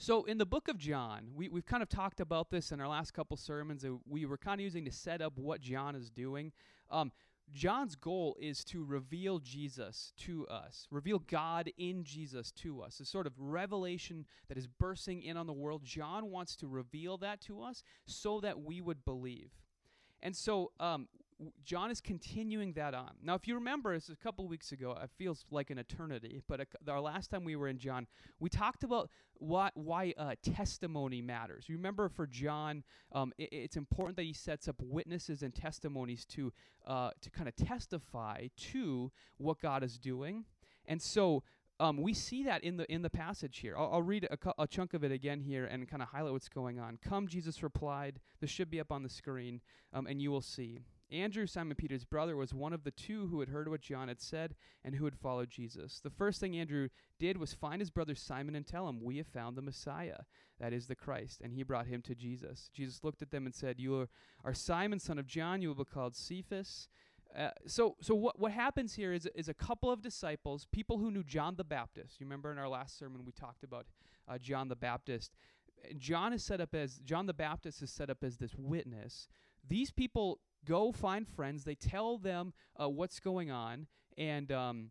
So, in the book of John, we, we've kind of talked about this in our last couple sermons. that We were kind of using to set up what John is doing. Um, John's goal is to reveal Jesus to us, reveal God in Jesus to us. A sort of revelation that is bursting in on the world. John wants to reveal that to us so that we would believe. And so um, John is continuing that on. Now, if you remember, this a couple weeks ago. It feels like an eternity, but a, our last time we were in John, we talked about what, why uh, testimony matters. You remember for John, um, it, it's important that he sets up witnesses and testimonies to uh, to kind of testify to what God is doing. And so um, we see that in the in the passage here. I'll, I'll read a, a, chunk of it again here and kind of highlight what's going on. Come, Jesus replied. This should be up on the screen, um, and you will see. Andrew, Simon Peter's brother, was one of the two who had heard what John had said and who had followed Jesus. The first thing Andrew did was find his brother Simon and tell him, We have found the Messiah, that is the Christ. And he brought him to Jesus. Jesus looked at them and said, You are, Simon, son of John. You will be called Cephas. Uh, so, so what what happens here is is a couple of disciples, people who knew John the Baptist. You remember in our last sermon we talked about uh, John the Baptist. John is set up as John the Baptist is set up as this witness. These people go find friends. They tell them uh, what's going on, and um,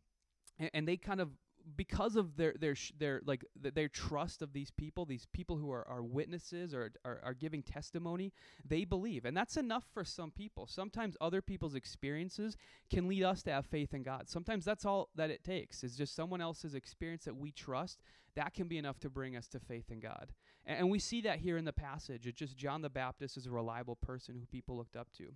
and, they kind of because of their their their like their trust of these people, these people who are, are witnesses or are, are giving testimony, they believe, and that's enough for some people. Sometimes other people's experiences can lead us to have faith in God. Sometimes that's all that it takes is just someone else's experience that we trust. That can be enough to bring us to faith in God, and, and we see that here in the passage. It's just John the Baptist is a reliable person who people looked up to.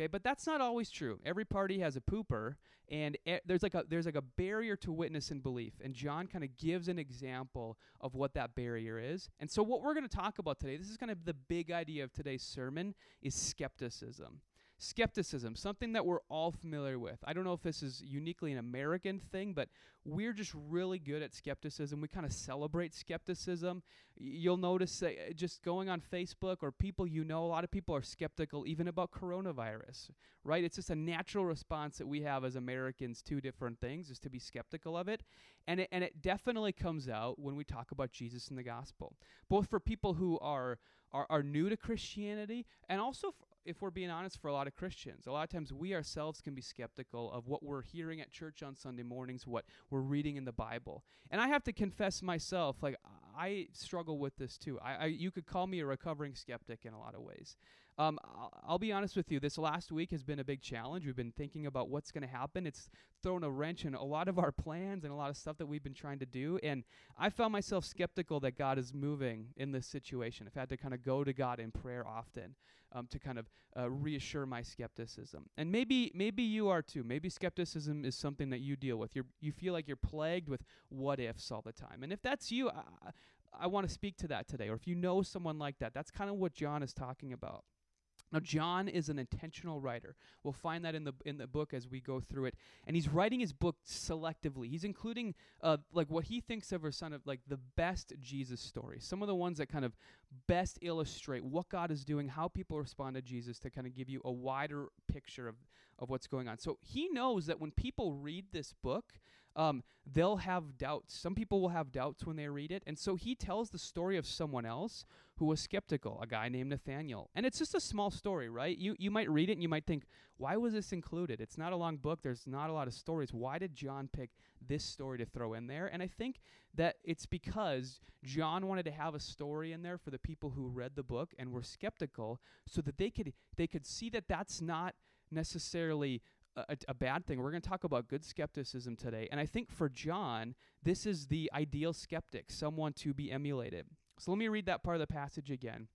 Okay, but that's not always true. Every party has a pooper, and there's like a there's like a barrier to witness and belief. And John kind of gives an example of what that barrier is. And so what we're going to talk about today, this is kind of the big idea of today's sermon, is skepticism skepticism, something that we're all familiar with. I don't know if this is uniquely an American thing, but we're just really good at skepticism. We kind of celebrate skepticism. You'll notice uh, just going on Facebook or people you know, a lot of people are skeptical even about coronavirus, right? It's just a natural response that we have as Americans to different things is to be skeptical of it. And it, and it definitely comes out when we talk about Jesus and the gospel, both for people who are are, are new to Christianity and also if we're being honest, for a lot of Christians, a lot of times we ourselves can be skeptical of what we're hearing at church on Sunday mornings, what we're reading in the Bible. And I have to confess myself, like I struggle with this too. I, I you could call me a recovering skeptic in a lot of ways. Um, I'll, be honest with you. This last week has been a big challenge. We've been thinking about what's going to happen. It's thrown a wrench in a lot of our plans and a lot of stuff that we've been trying to do. And I found myself skeptical that God is moving in this situation. I've had to kind of go to God in prayer often um, to kind of uh, reassure my skepticism. And maybe maybe you are too. Maybe skepticism is something that you deal with. You you feel like you're plagued with what ifs all the time. And if that's you, I, I want to speak to that today. Or if you know someone like that, that's kind of what John is talking about. Now John is an intentional writer. We'll find that in the in the book as we go through it. And he's writing his book selectively. He's including uh, like what he thinks of as son of like the best Jesus stories. Some of the ones that kind of best illustrate what God is doing, how people respond to Jesus to kind of give you a wider picture of of what's going on. So he knows that when people read this book, um, they'll have doubts. Some people will have doubts when they read it. And so he tells the story of someone else who was skeptical, a guy named Nathaniel. And it's just a small story, right? You, you might read it and you might think, why was this included? It's not a long book, there's not a lot of stories. Why did John pick this story to throw in there? And I think that it's because John wanted to have a story in there for the people who read the book and were skeptical so that they could they could see that that's not necessarily a, a, bad thing. We're going to talk about good skepticism today. And I think for John, this is the ideal skeptic, someone to be emulated. So let me read that part of the passage again.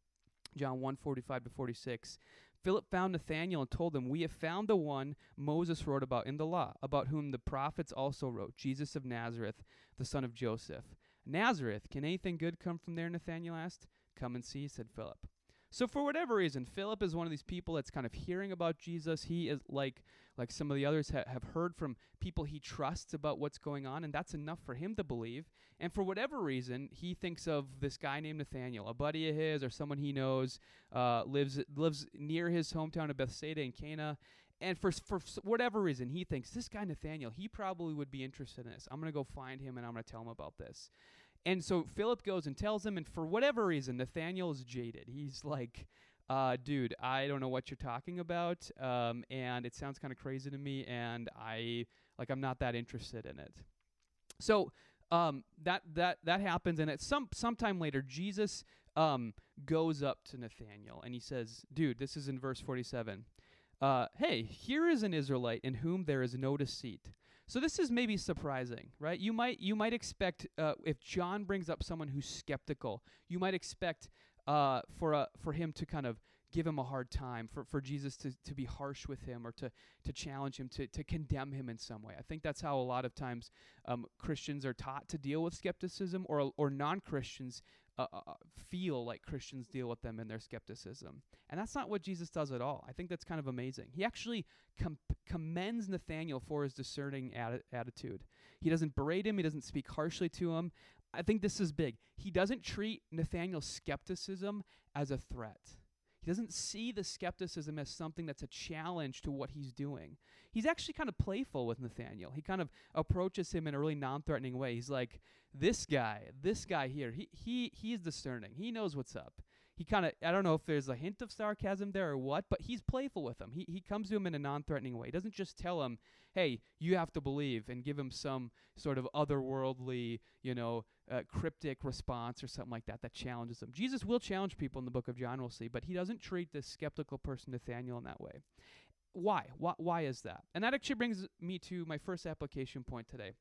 John 1 45 to 46. Philip found Nathanael and told him, We have found the one Moses wrote about in the law, about whom the prophets also wrote, Jesus of Nazareth, the son of Joseph. Nazareth, can anything good come from there? Nathanael asked. Come and see, said Philip. So for whatever reason, Philip is one of these people that's kind of hearing about Jesus. He is like like some of the others ha- have heard from people he trusts about what's going on, and that's enough for him to believe. And for whatever reason, he thinks of this guy named Nathaniel, a buddy of his or someone he knows, uh, lives lives near his hometown of Bethsaida in Cana. And for for whatever reason, he thinks this guy Nathaniel, he probably would be interested in this. I'm gonna go find him and I'm gonna tell him about this. And so Philip goes and tells him, and for whatever reason, Nathaniel is jaded. He's like, uh, dude, I don't know what you're talking about, um, and it sounds kind of crazy to me, and I like I'm not that interested in it. So um, that that that happens, and at some sometime later, Jesus um, goes up to Nathaniel and he says, "Dude, this is in verse 47. Uh, hey, here is an Israelite in whom there is no deceit." So this is maybe surprising, right? You might you might expect uh, if John brings up someone who's skeptical, you might expect uh, for a for him to kind of give him a hard time, for, for Jesus to, to be harsh with him or to, to challenge him, to, to condemn him in some way. I think that's how a lot of times um, Christians are taught to deal with skepticism, or, or non Christians uh, uh, feel like Christians deal with them in their skepticism. And that's not what Jesus does at all. I think that's kind of amazing. He actually com- commends Nathaniel for his discerning atti- attitude. He doesn't berate him, he doesn't speak harshly to him. I think this is big. He doesn't treat Nathaniel's skepticism as a threat. He doesn't see the skepticism as something that's a challenge to what he's doing. He's actually kind of playful with Nathaniel. He kind of approaches him in a really non-threatening way. He's like, "This guy, this guy here, he he he's discerning. He knows what's up." He kind of I don't know if there's a hint of sarcasm there or what, but he's playful with him. He he comes to him in a non-threatening way. He doesn't just tell him, "Hey, you have to believe," and give him some sort of otherworldly, you know, uh, cryptic response or something like that that challenges them. Jesus will challenge people in the book of John, we'll see, but he doesn't treat this skeptical person Nathaniel in that way. Why? Why, why is that? And that actually brings me to my first application point today.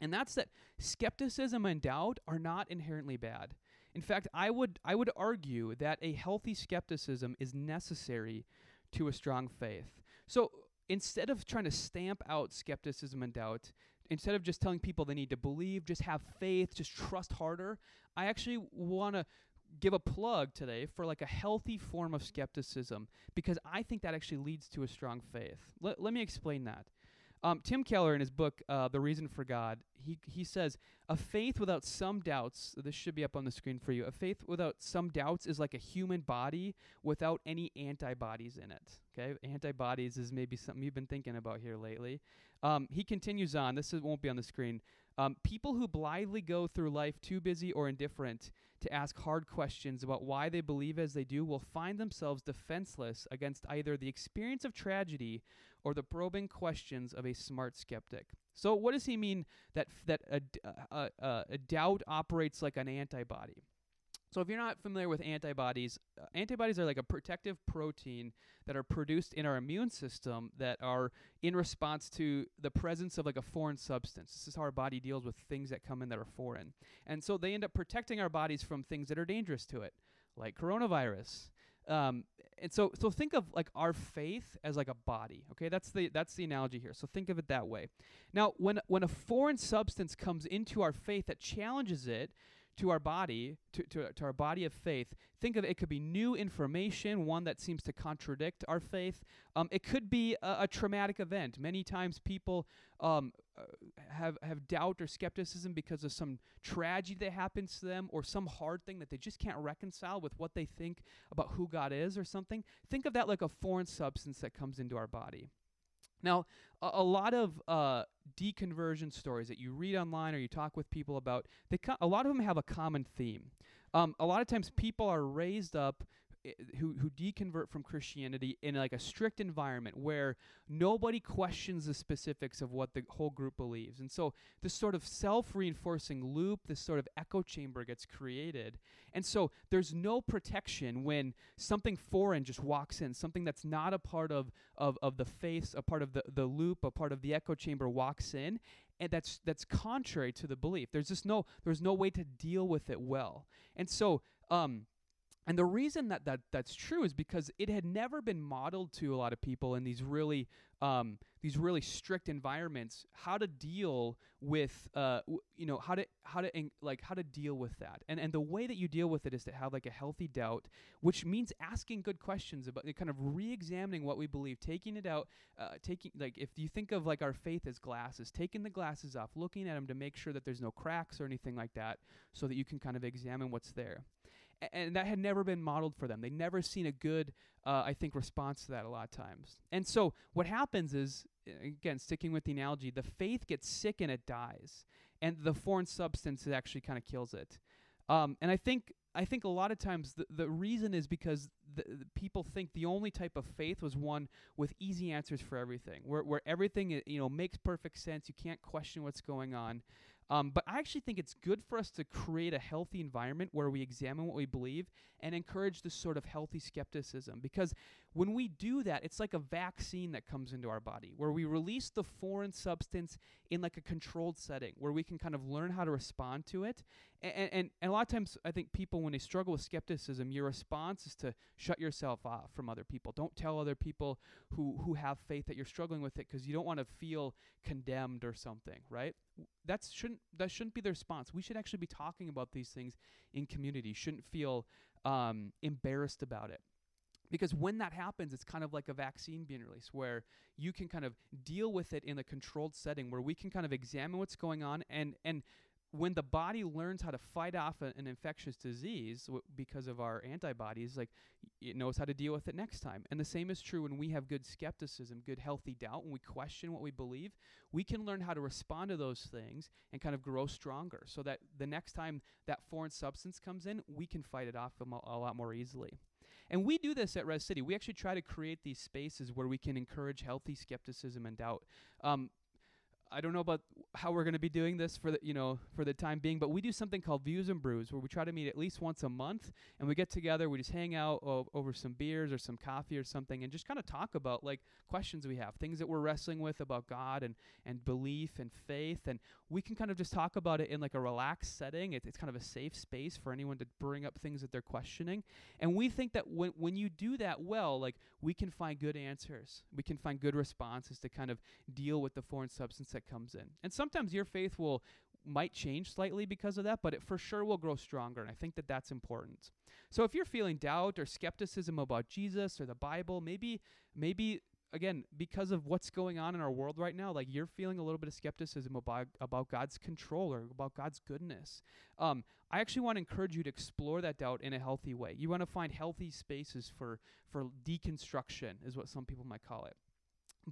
And that's that skepticism and doubt are not inherently bad. In fact, I would I would argue that a healthy skepticism is necessary to a strong faith. So instead of trying to stamp out skepticism and doubt, instead of just telling people they need to believe, just have faith, just trust harder, I actually want to give a plug today for like a healthy form of skepticism because I think that actually leads to a strong faith. Let, let me explain that. Um, Tim Keller, in his book uh, *The Reason for God*, he he says a faith without some doubts. This should be up on the screen for you. A faith without some doubts is like a human body without any antibodies in it. Okay, antibodies is maybe something you've been thinking about here lately. Um, he continues on. This is, won't be on the screen. Um, people who blithely go through life too busy or indifferent to ask hard questions about why they believe as they do will find themselves defenseless against either the experience of tragedy or the probing questions of a smart skeptic. So, what does he mean that that a, d- uh, uh, a doubt operates like an antibody? So, if you're not familiar with antibodies, uh, antibodies are like a protective protein that are produced in our immune system that are in response to the presence of like a foreign substance. This is how our body deals with things that come in that are foreign. And so they end up protecting our bodies from things that are dangerous to it, like coronavirus. Um, and so so think of like our faith as like a body okay that's the that's the analogy here so think of it that way now when when a foreign substance comes into our faith that challenges it to our body, to, to, to our body of faith, think of it, could be new information, one that seems to contradict our faith. Um, it could be a, a, traumatic event. Many times people um, uh, have, have doubt or skepticism because of some tragedy that happens to them or some hard thing that they just can't reconcile with what they think about who God is or something. Think of that like a foreign substance that comes into our body. Now, a, a lot of uh, deconversion stories that you read online or you talk with people about, they co- a lot of them have a common theme. Um, a lot of times, people are raised up who who deconvert from Christianity in like a strict environment where nobody questions the specifics of what the whole group believes. And so this sort of self-reinforcing loop, this sort of echo chamber gets created. And so there's no protection when something foreign just walks in, something that's not a part of of of the faith, a part of the the loop, a part of the echo chamber walks in and that's that's contrary to the belief. There's just no there's no way to deal with it well. And so um and the reason that, that that's true is because it had never been modeled to a lot of people in these really um, these really strict environments how to deal with uh, w- you know how to how to like how to deal with that. And and the way that you deal with it is to have like a healthy doubt which means asking good questions about kind of re-examining what we believe taking it out uh, taking like if you think of like our faith as glasses taking the glasses off looking at them to make sure that there's no cracks or anything like that so that you can kind of examine what's there and that had never been modeled for them. They never seen a good, uh, I think, response to that a lot of times. And so what happens is, again, sticking with the analogy, the faith gets sick and it dies. and the foreign substance actually kind of kills it. Um, and I think I think a lot of times the, the reason is because the, the people think the only type of faith was one with easy answers for everything, where where everything you know makes perfect sense. You can't question what's going on. Um, but I actually think it's good for us to create a healthy environment where we examine what we believe and encourage this sort of healthy skepticism. Because when we do that, it's like a vaccine that comes into our body, where we release the foreign substance in like a controlled setting, where we can kind of learn how to respond to it. And, and, and a lot of times, I think people, when they struggle with skepticism, your response is to shut yourself off from other people. Don't tell other people who, who have faith that you're struggling with it because you don't want to feel condemned or something, right? That's shouldn't that shouldn't be the response. We should actually be talking about these things in community. Shouldn't feel um, embarrassed about it because when that happens it's kind of like a vaccine being released where you can kind of deal with it in a controlled setting where we can kind of examine what's going on and and when the body learns how to fight off an infectious disease because of our antibodies like it knows how to deal with it next time. And the same is true when we have good skepticism good healthy doubt when we question what we believe we can learn how to respond to those things and kind of grow stronger so that the next time that foreign substance comes in we can fight it off a, a lot more easily and we do this at Res City. We actually try to create these spaces where we can encourage healthy skepticism and doubt. Um, I don't know about how we're going to be doing this for the you know for the time being, but we do something called Views and Brews, where we try to meet at least once a month, and we get together, we just hang out o- over some beers or some coffee or something, and just kind of talk about like questions we have, things that we're wrestling with about God and and belief and faith, and we can kind of just talk about it in like a relaxed setting. It, it's kind of a safe space for anyone to bring up things that they're questioning, and we think that when when you do that well, like we can find good answers, we can find good responses to kind of deal with the foreign substance that comes in. And sometimes your faith will might change slightly because of that, but it for sure will grow stronger. And I think that that's important. So if you're feeling doubt or skepticism about Jesus or the Bible, maybe maybe again because of what's going on in our world right now, like you're feeling a little bit of skepticism about about God's control or about God's goodness. Um, I actually want to encourage you to explore that doubt in a healthy way. You want to find healthy spaces for for deconstruction, is what some people might call it.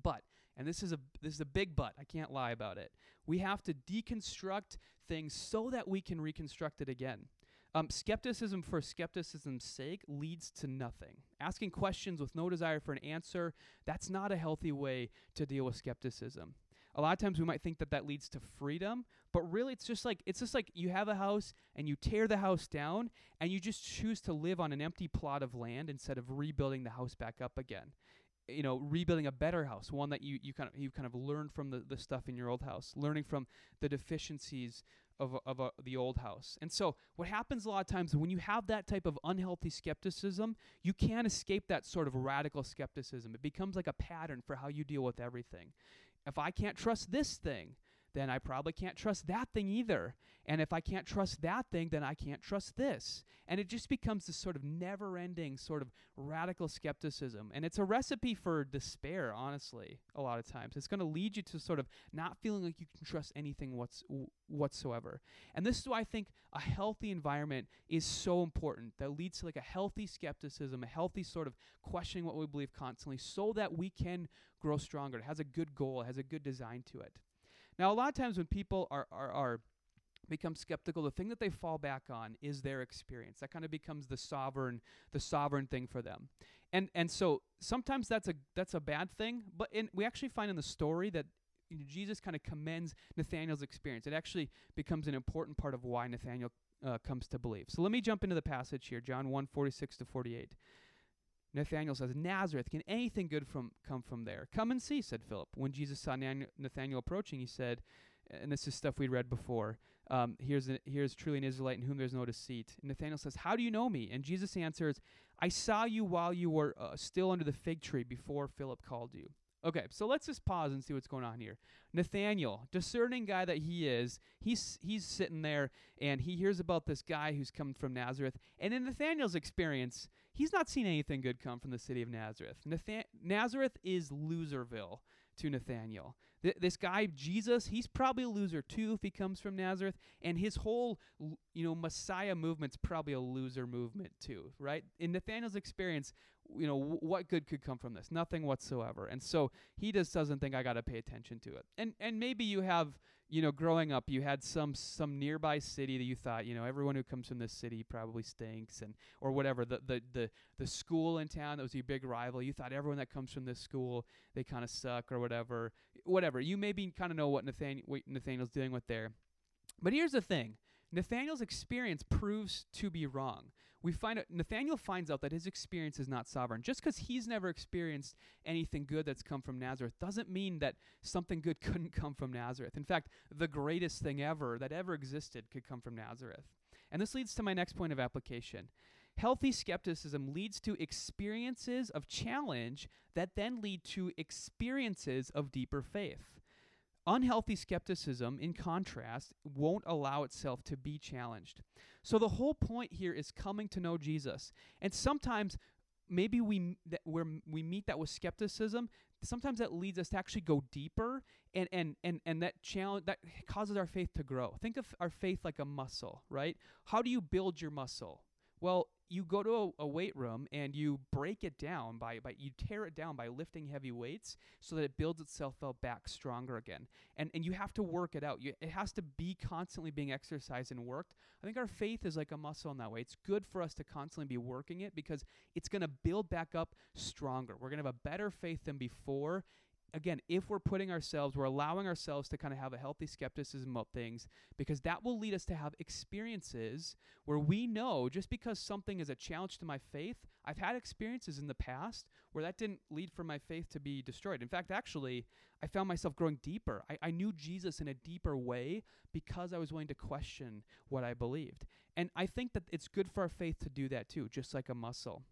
But and this is a this is a big but. I can't lie about it. We have to deconstruct things so that we can reconstruct it again. Um, skepticism for skepticism's sake leads to nothing. Asking questions with no desire for an answer, that's not a healthy way to deal with skepticism. A lot of times we might think that that leads to freedom, but really it's just like it's just like you have a house and you tear the house down and you just choose to live on an empty plot of land instead of rebuilding the house back up again you know rebuilding a better house one that you, you kind of you kind of learned from the, the stuff in your old house learning from the deficiencies of, of a, the old house. And so what happens a lot of times when you have that type of unhealthy skepticism you can't escape that sort of radical skepticism. It becomes like a pattern for how you deal with everything. If i can't trust this thing then I probably can't trust that thing either. And if I can't trust that thing, then I can't trust this. And it just becomes this sort of never ending, sort of radical skepticism. And it's a recipe for despair, honestly, a lot of times. It's going to lead you to sort of not feeling like you can trust anything what's, whatsoever. And this is why I think a healthy environment is so important that leads to like a healthy skepticism, a healthy sort of questioning what we believe constantly, so that we can grow stronger. It has a good goal, it has a good design to it. Now, a lot of times when people are, are, are become skeptical, the thing that they fall back on is their experience. That kind of becomes the sovereign, the sovereign thing for them. And and so sometimes that's a that's a bad thing, but in, we actually find in the story that you know, Jesus kind of commends Nathaniel's experience. It actually becomes an important part of why Nathaniel uh, comes to believe. So let me jump into the passage here, John 1, 46 to 48. Nathanael says, Nazareth, can anything good from come from there? Come and see, said Philip. When Jesus saw Nathanael approaching, he said, and this is stuff we'd read before. Um, here's a, here's truly an Israelite in whom there's no deceit. And Nathanael says, "How do you know me?" And Jesus answers, "I saw you while you were uh, still under the fig tree before Philip called you." Okay, so let's just pause and see what's going on here. Nathaniel, discerning guy that he is, he's he's sitting there and he hears about this guy who's come from Nazareth. And in Nathaniel's experience, he's not seen anything good come from the city of Nazareth. Nathan- Nazareth is loserville to Nathaniel. Th- this guy Jesus, he's probably a loser too if he comes from Nazareth, and his whole you know Messiah movement's probably a loser movement too, right? In Nathaniel's experience, you know w- what good could come from this? Nothing whatsoever. And so he just doesn't think I got to pay attention to it. And and maybe you have you know, growing up, you had some some nearby city that you thought, you know, everyone who comes from this city probably stinks, and or whatever. The the the the school in town that was your big rival, you thought everyone that comes from this school they kind of suck or whatever. Whatever. You maybe kind of know what Nathaniel what Nathaniel's dealing with there. But here's the thing: Nathaniel's experience proves to be wrong we find out Nathaniel finds out that his experience is not sovereign. Just because he's never experienced anything good that's come from Nazareth doesn't mean that something good couldn't come from Nazareth. In fact, the greatest thing ever that ever existed could come from Nazareth. And this leads to my next point of application. Healthy skepticism leads to experiences of challenge that then lead to experiences of deeper faith. Unhealthy skepticism, in contrast, won't allow itself to be challenged. So the whole point here is coming to know Jesus. And sometimes maybe we that where we meet that with skepticism, sometimes that leads us to actually go deeper and and and and that challenge that causes our faith to grow. Think of our faith like a muscle, right? How do you build your muscle? Well, you go to a, a, weight room and you break it down by, by you tear it down by lifting heavy weights so that it builds itself out back stronger again. And and you have to work it out. You, it has to be constantly being exercised and worked. I think our faith is like a muscle in that way. It's good for us to constantly be working it because it's going to build back up stronger. We're going to have a better faith than before again, if we're putting ourselves, we're allowing ourselves to kind of have a healthy skepticism about things, because that will lead us to have experiences where we know just because something is a challenge to my faith, I've had experiences in the past where that didn't lead for my faith to be destroyed. In fact, actually, I found myself growing deeper. I, I knew Jesus in a deeper way because I was willing to question what I believed. And I think that it's good for our faith to do that too, just like a muscle.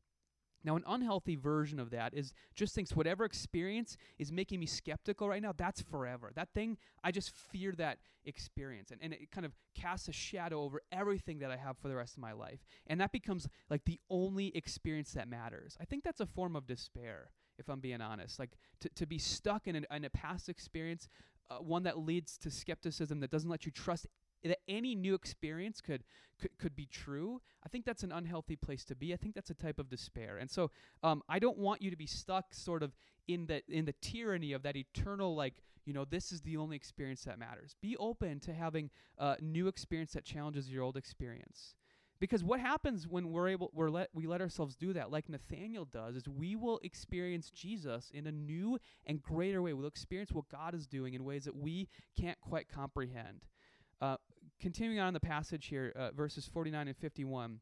Now, an unhealthy version of that is just thinks whatever experience is making me skeptical right now, that's forever. That thing, I just fear that experience. And, and it kind of casts a shadow over everything that I have for the rest of my life. And that becomes like the only experience that matters. I think that's a form of despair, if I'm being honest. Like to, to be stuck in, an, in a past experience, uh, one that leads to skepticism that doesn't let you trust that any new experience could, could could be true i think that's an unhealthy place to be. I think that's a type of despair. And so um, i don't want you to be stuck sort of in the in the tyranny of that eternal like you know this is the only experience that matters. Be open to having a new experience that challenges your old experience. Because what happens when we're able we're let we let ourselves do that like nathaniel does is we will experience jesus in a new and greater way. We'll experience what god is doing in ways that we can't quite comprehend uh, continuing on the passage here, uh, verses 49 and 51.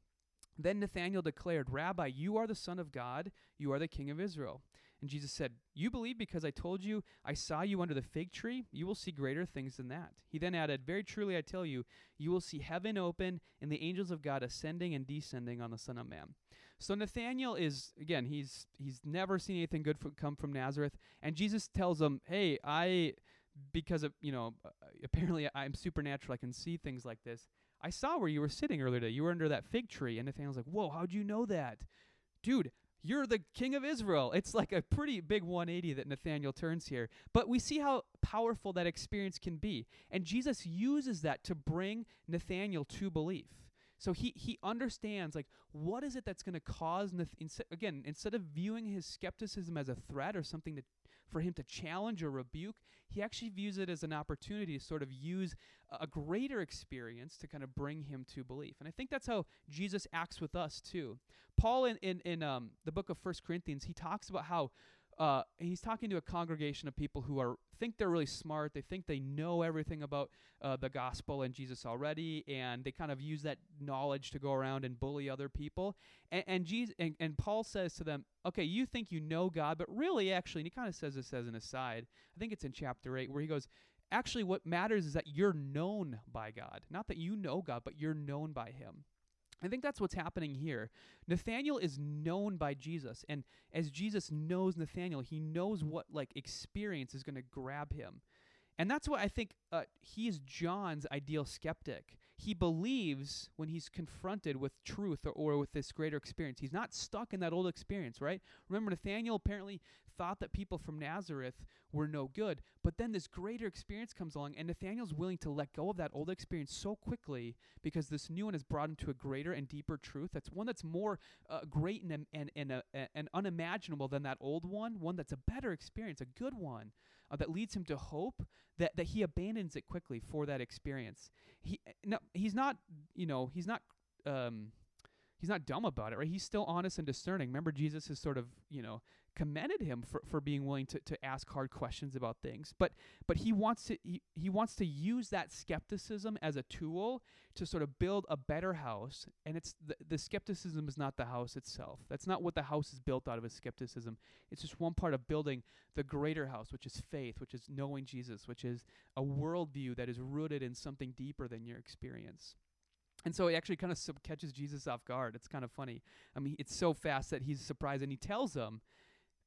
Then Nathanael declared, Rabbi, you are the Son of God, you are the King of Israel. And Jesus said, You believe because I told you I saw you under the fig tree? You will see greater things than that. He then added, Very truly I tell you, you will see heaven open and the angels of God ascending and descending on the Son of Man. So Nathanael is again, he's he's never seen anything good come from Nazareth, and Jesus tells him, Hey, I because of you know apparently I'm supernatural. I can see things like this. I saw where you were sitting earlier today. You were under that fig tree, and Nathaniel's like, "Whoa, how'd you know that, dude?" You're the king of Israel. It's like a pretty big 180 that Nathaniel turns here. But we see how powerful that experience can be. And Jesus uses that to bring Nathaniel to belief. So he he understands like what is it that's going to cause Nath- again instead of viewing his skepticism as a threat or something to for him to challenge or rebuke, he actually views it as an opportunity to sort of use a greater experience to kind of bring him to belief. And I think that's how Jesus acts with us too. Paul in in, in um, the book of First Corinthians, he talks about how uh, he's talking to a congregation of people who are think they're really smart. They think they know everything about uh, the gospel and Jesus already, and they kind of use that knowledge to go around and bully other people. And and, Jesus, and, and Paul says to them, "Okay, you think you know God, but really, actually," and he kind of says this as an aside. I think it's in chapter eight where he goes. Actually, what matters is that you're known by God. Not that you know God, but you're known by Him. I think that's what's happening here. Nathaniel is known by Jesus, and as Jesus knows Nathaniel, he knows what like experience is going to grab him. And that's why I think uh, he is John's ideal skeptic. He believes when he's confronted with truth or, or with this greater experience. He's not stuck in that old experience, right? Remember, Nathaniel apparently thought that people from Nazareth were no good. But then this greater experience comes along, and Nathaniel's willing to let go of that old experience so quickly because this new one is brought into a greater and deeper truth. That's one that's more uh, great and, and, and, uh, and unimaginable than that old one, one that's a better experience, a good one. Uh, that leads him to hope that, that he abandons it quickly for that experience. He no, he's not you know he's not um, he's not dumb about it, right? He's still honest and discerning. Remember, Jesus is sort of, you know, commended him for, for being willing to, to ask hard questions about things. But but he wants to he, he wants to use that skepticism as a tool to sort of build a better house. And it's the, the skepticism is not the house itself. That's not what the house is built out of is skepticism. It's just one part of building the greater house, which is faith, which is knowing Jesus, which is a worldview that is rooted in something deeper than your experience. And so he actually kind of catches Jesus off guard. It's kind of funny. I mean, it's so fast that he's surprised, and he tells him,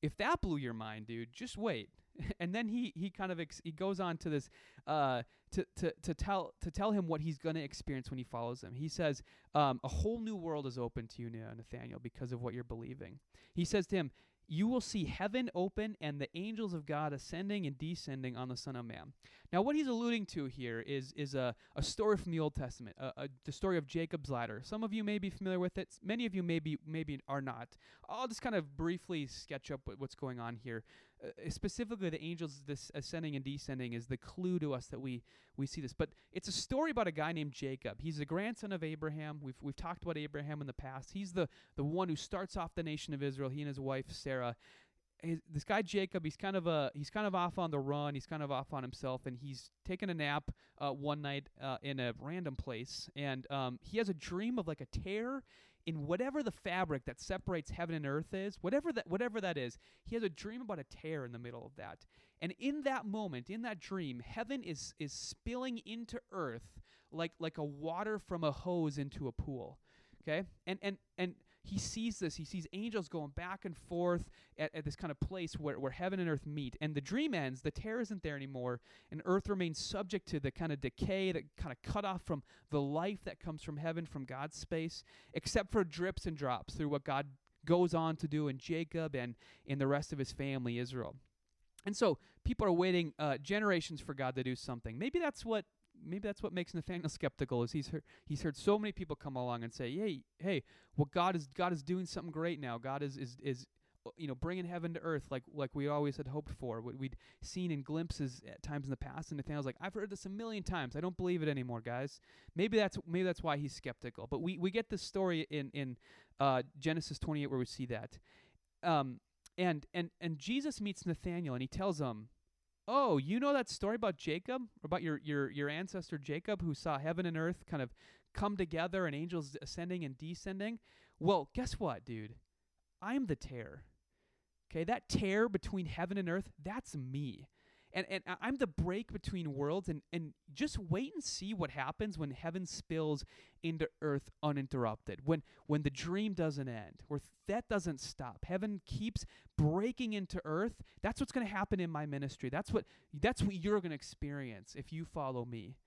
"If that blew your mind, dude, just wait." and then he he kind of ex- he goes on to this uh, to to to tell to tell him what he's going to experience when he follows him. He says, um, "A whole new world is open to you now, Nathaniel, because of what you're believing." He says to him, you will see heaven open and the angels of God ascending and descending on the Son of Man. Now, what he's alluding to here is is a, a story from the Old Testament, a, a, the story of Jacob's ladder. Some of you may be familiar with it. Many of you maybe maybe are not. I'll just kind of briefly sketch up what's going on here. Uh, specifically, the angels this ascending and descending is the clue to us that we we see this. But it's a story about a guy named Jacob. He's the grandson of Abraham. We've we've talked about Abraham in the past. He's the the one who starts off the nation of Israel. He and his wife Sarah. His, this guy Jacob, he's kind of a he's kind of off on the run. He's kind of off on himself, and he's taking a nap uh, one night uh, in a random place, and um, he has a dream of like a tear in whatever the fabric that separates heaven and earth is, whatever that whatever that is, he has a dream about a tear in the middle of that. And in that moment, in that dream, heaven is is spilling into earth like like a water from a hose into a pool. Okay? And and and he sees this. He sees angels going back and forth at, at this kind of place where, where heaven and earth meet. And the dream ends, the tear isn't there anymore, and earth remains subject to the kind of decay that kind of cut off from the life that comes from heaven, from God's space, except for drips and drops through what God goes on to do in Jacob and in the rest of his family, Israel. And so people are waiting uh, generations for God to do something. Maybe that's what maybe that's what makes Nathaniel skeptical is he's heard he's heard so many people come along and say, "Hey, hey, well God is God is doing something great now. God is is is uh, you know bringing heaven to earth like like we always had hoped for. What we'd seen in glimpses at times in the past." And Nathaniel's like, "I've heard this a million times. I don't believe it anymore, guys." Maybe that's maybe that's why he's skeptical. But we we get this story in in uh, Genesis 28 where we see that. Um, and and and Jesus meets Nathaniel and he tells him, oh, you know that story about Jacob, about your your your ancestor Jacob, who saw heaven and earth kind of come together and angels ascending and descending. Well, guess what, dude? I'm the tear. Okay, that tear between heaven and earth, that's me and and uh, I'm the break between worlds and and just wait and see what happens when heaven spills into earth uninterrupted when when the dream doesn't end or that doesn't stop heaven keeps breaking into earth that's what's going to happen in my ministry that's what that's what you're going to experience if you follow me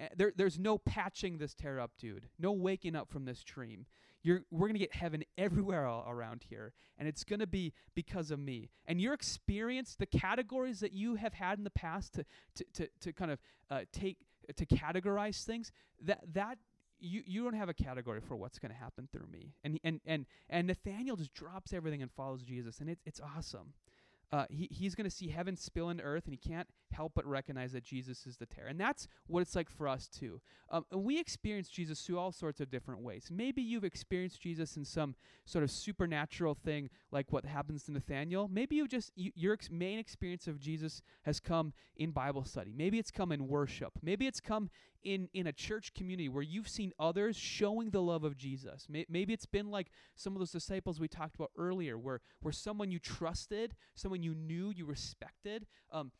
eh, there, there's no patching this tear up, dude. No waking up from this dream. You're, we're going to get heaven everywhere around here, and it's going to be because of me. And your experience, the categories that you have had in the past to, to, to, to kind of uh, take, to categorize things, that, that you, you don't have a category for what's going to happen through me. And, and, and, and Nathaniel just drops everything and follows Jesus, and it's it's awesome uh, he, he's going to see heaven spill into earth, and he can't help but recognize that Jesus is the tear. And that's what it's like for us, too. Um, and we experience Jesus through all sorts of different ways. Maybe you've experienced Jesus in some sort of supernatural thing, like what happens to Nathaniel. Maybe you just, you, your ex- main experience of Jesus has come in Bible study. Maybe it's come in worship. Maybe it's come in, in a church community where you've seen others showing the love of Jesus. Maybe it's been like some of those disciples we talked about earlier, where, where someone you trusted, someone you knew, you respected, um,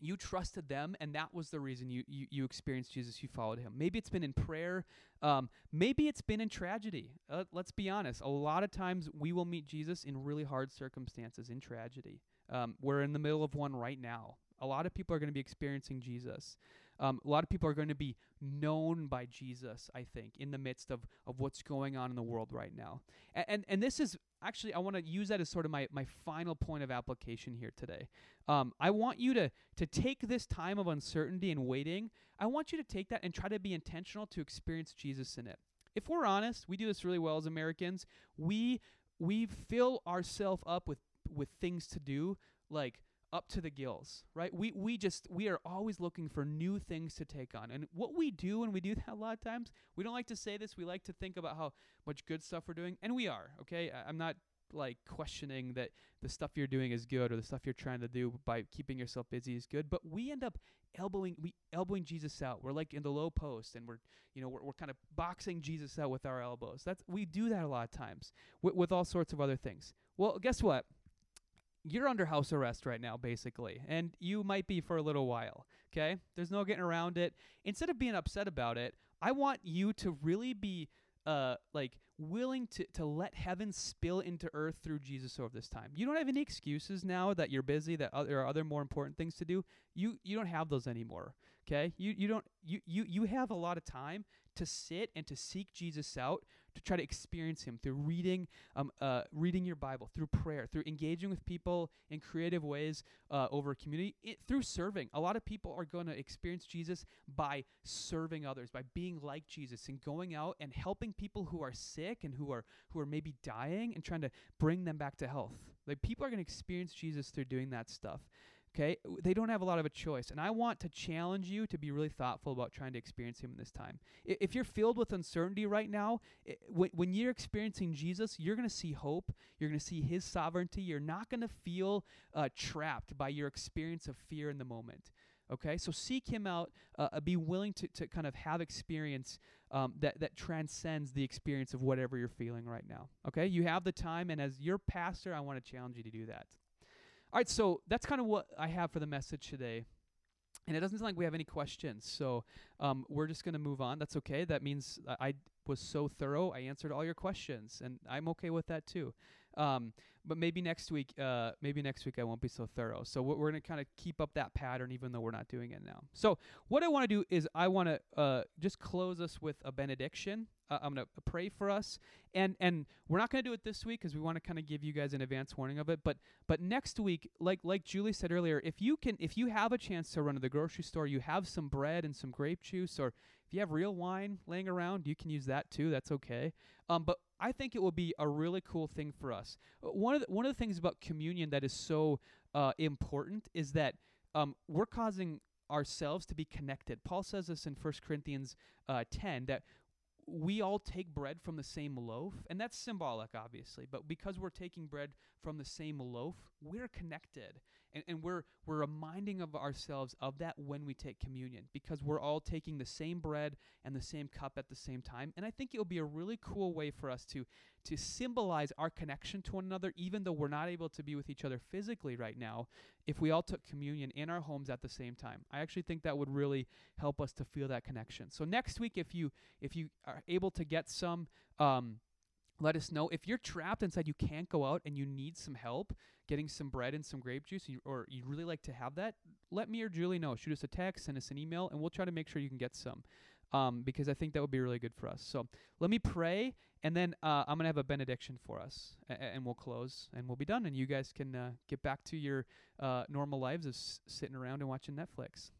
you trusted them and that was the reason you, you, you, experienced jesus you followed him. Maybe it's been in prayer um, maybe it's been in tragedy. Uh, let's be honest. A lot of times we will meet jesus in really hard circumstances in tragedy. Um, we're in the middle of one right now. A lot of people are going to be experiencing jesus um, a lot of people are going to be known by Jesus, I think, in the midst of, of what's going on in the world right now. And, and, and this is actually, I want to use that as sort of my, my final point of application here today. Um, I want you to, to take this time of uncertainty and waiting, I want you to take that and try to be intentional to experience Jesus in it. If we're honest, we do this really well as Americans. We we fill ourselves up with with things to do like up to the gills, right? We we just we are always looking for new things to take on. And what we do and we do that a lot of times, we don't like to say this, we like to think about how much good stuff we're doing, and we are, okay? I'm not like questioning that the stuff you're doing is good or the stuff you're trying to do by keeping yourself busy is good, but we end up elbowing we elbowing Jesus out. We're like in the low post and we're you know we're, we're kind of boxing Jesus out with our elbows. That's we do that a lot of times with, with all sorts of other things. Well, guess what? You're under house arrest right now, basically, and you might be for a little while. Okay, there's no getting around it. Instead of being upset about it, I want you to really be uh like willing to to let heaven spill into earth through Jesus over this time. You don't have any excuses now that you're busy that there are other more important things to do. You you don't have those anymore. Okay? You you don't you you you have a lot of time to sit and to seek Jesus out, to try to experience Him through reading, um, uh, reading your Bible, through prayer, through engaging with people in creative ways uh, over community, it, through serving. A lot of people are going to experience Jesus by serving others, by being like Jesus, and going out and helping people who are sick and who are who are maybe dying, and trying to bring them back to health. Like people are going to experience Jesus through doing that stuff. Okay? They don't have a lot of a choice. And I want to challenge you to be really thoughtful about trying to experience Him in this time. If you're filled with uncertainty right now, when you're experiencing Jesus, you're going to see hope. You're going to see His sovereignty. You're not going to feel uh, trapped by your experience of fear in the moment. Okay? So seek Him out. Uh, uh, be willing to, to kind of have experience um, that, that transcends the experience of whatever you're feeling right now. Okay? You have the time. And as your pastor, I want to challenge you to do that. All right, so that's kind of what I have for the message today. And it doesn't sound like we have any questions, so um, we're just going to move on. That's okay. That means I was so thorough. I answered all your questions, and I'm okay with that too. Um, but maybe next week, uh, maybe next week I won't be so thorough. So we're going to kind of keep up that pattern, even though we're not doing it now. So what I want to do is I want to uh, just close us with a benediction. Uh, I'm going to pray for us, and and we're not going to do it this week because we want to kind of give you guys an advance warning of it. But but next week, like like Julie said earlier, if you can, if you have a chance to run to the grocery store, you have some bread and some grape juice, or if you have real wine laying around, you can use that too. That's okay. Um, but I think it will be a really cool thing for us. Uh, one of the, one of the things about communion that is so uh, important is that um, we're causing ourselves to be connected. Paul says this in 1 Corinthians uh, 10 that we all take bread from the same loaf, and that's symbolic, obviously, but because we're taking bread from the same loaf, we're connected. And, and we're, we're reminding of ourselves of that when we take communion because we're all taking the same bread and the same cup at the same time. And I think it'll be a really cool way for us to, to symbolize our connection to one another, even though we're not able to be with each other physically right now, if we all took communion in our homes at the same time. I actually think that would really help us to feel that connection. So next week, if you if you are able to get some um, let us know. If you're trapped inside you can't go out and you need some help getting some bread and some grape juice or you'd really like to have that let me or julie know. Shoot us a text send us an email and we'll try to make sure you can get some um, because i think that would be really good for us. So let me pray and then uh, i'm going to have a benediction for us a- and we'll close and we'll be done and you guys can uh, get back to your uh, normal lives of s- sitting around and watching netflix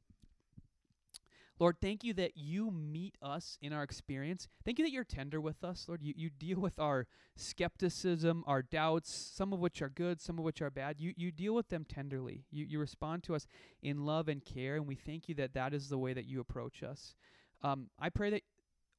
Lord, thank you that you meet us in our experience. Thank you that you're tender with us, Lord. You, you deal with our skepticism, our doubts, some of which are good, some of which are bad. You, you deal with them tenderly. You, you respond to us in love and care, and we thank you that that is the way that you approach us. Um, I pray that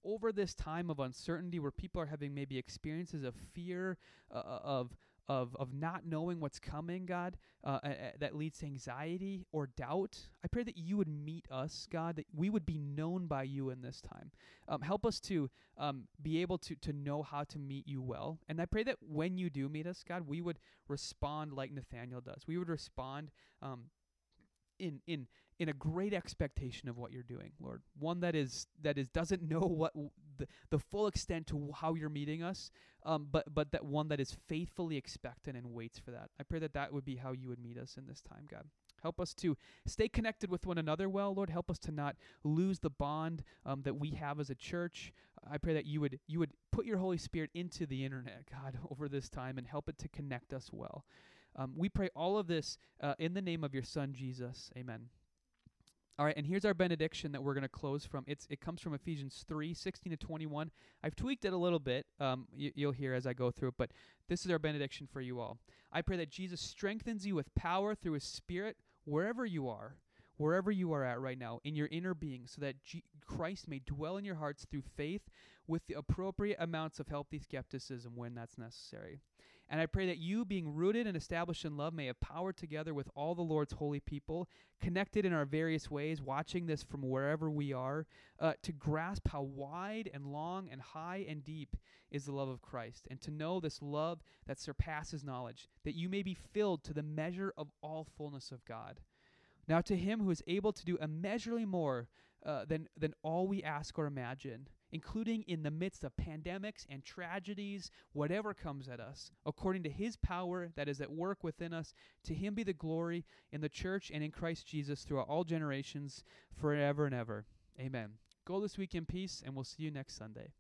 over this time of uncertainty where people are having maybe experiences of fear, uh, uh of of of not knowing what's coming, God, uh, uh, that leads to anxiety or doubt. I pray that you would meet us, God, that we would be known by you in this time. Um, help us to um, be able to to know how to meet you well, and I pray that when you do meet us, God, we would respond like Nathaniel does. We would respond um, in in in a great expectation of what you're doing, Lord. One that is that is doesn't know what the the full extent to how you're meeting us, um, but but that one that is faithfully expectant and waits for that. I pray that that would be how you would meet us in this time, God. Help us to stay connected with one another well, Lord. Help us to not lose the bond um, that we have as a church. I pray that you would you would put your Holy Spirit into the internet, God, over this time and help it to connect us well. Um, we pray all of this uh, in the name of your Son, Jesus. Amen. All right, and here's our benediction that we're going to close from. It's it comes from Ephesians 3, 16 to 21. I've tweaked it a little bit. Um, you, you'll hear as I go through it, but this is our benediction for you all. I pray that Jesus strengthens you with power through his spirit wherever you are, wherever you are at right now, in your inner being, so that G- Christ may dwell in your hearts through faith with the appropriate amounts of healthy skepticism when that's necessary. And I pray that you, being rooted and established in love, may have power together with all the Lord's holy people, connected in our various ways, watching this from wherever we are, uh, to grasp how wide and long and high and deep is the love of Christ, and to know this love that surpasses knowledge, that you may be filled to the measure of all fullness of God. Now, to him who is able to do immeasurably more uh, than, than all we ask or imagine, including in the midst of pandemics and tragedies, whatever comes at us, according to his power that is at work within us. To him be the glory in the church and in Christ Jesus throughout all generations, forever and ever. Amen. Go this week in peace, and we'll see you next Sunday.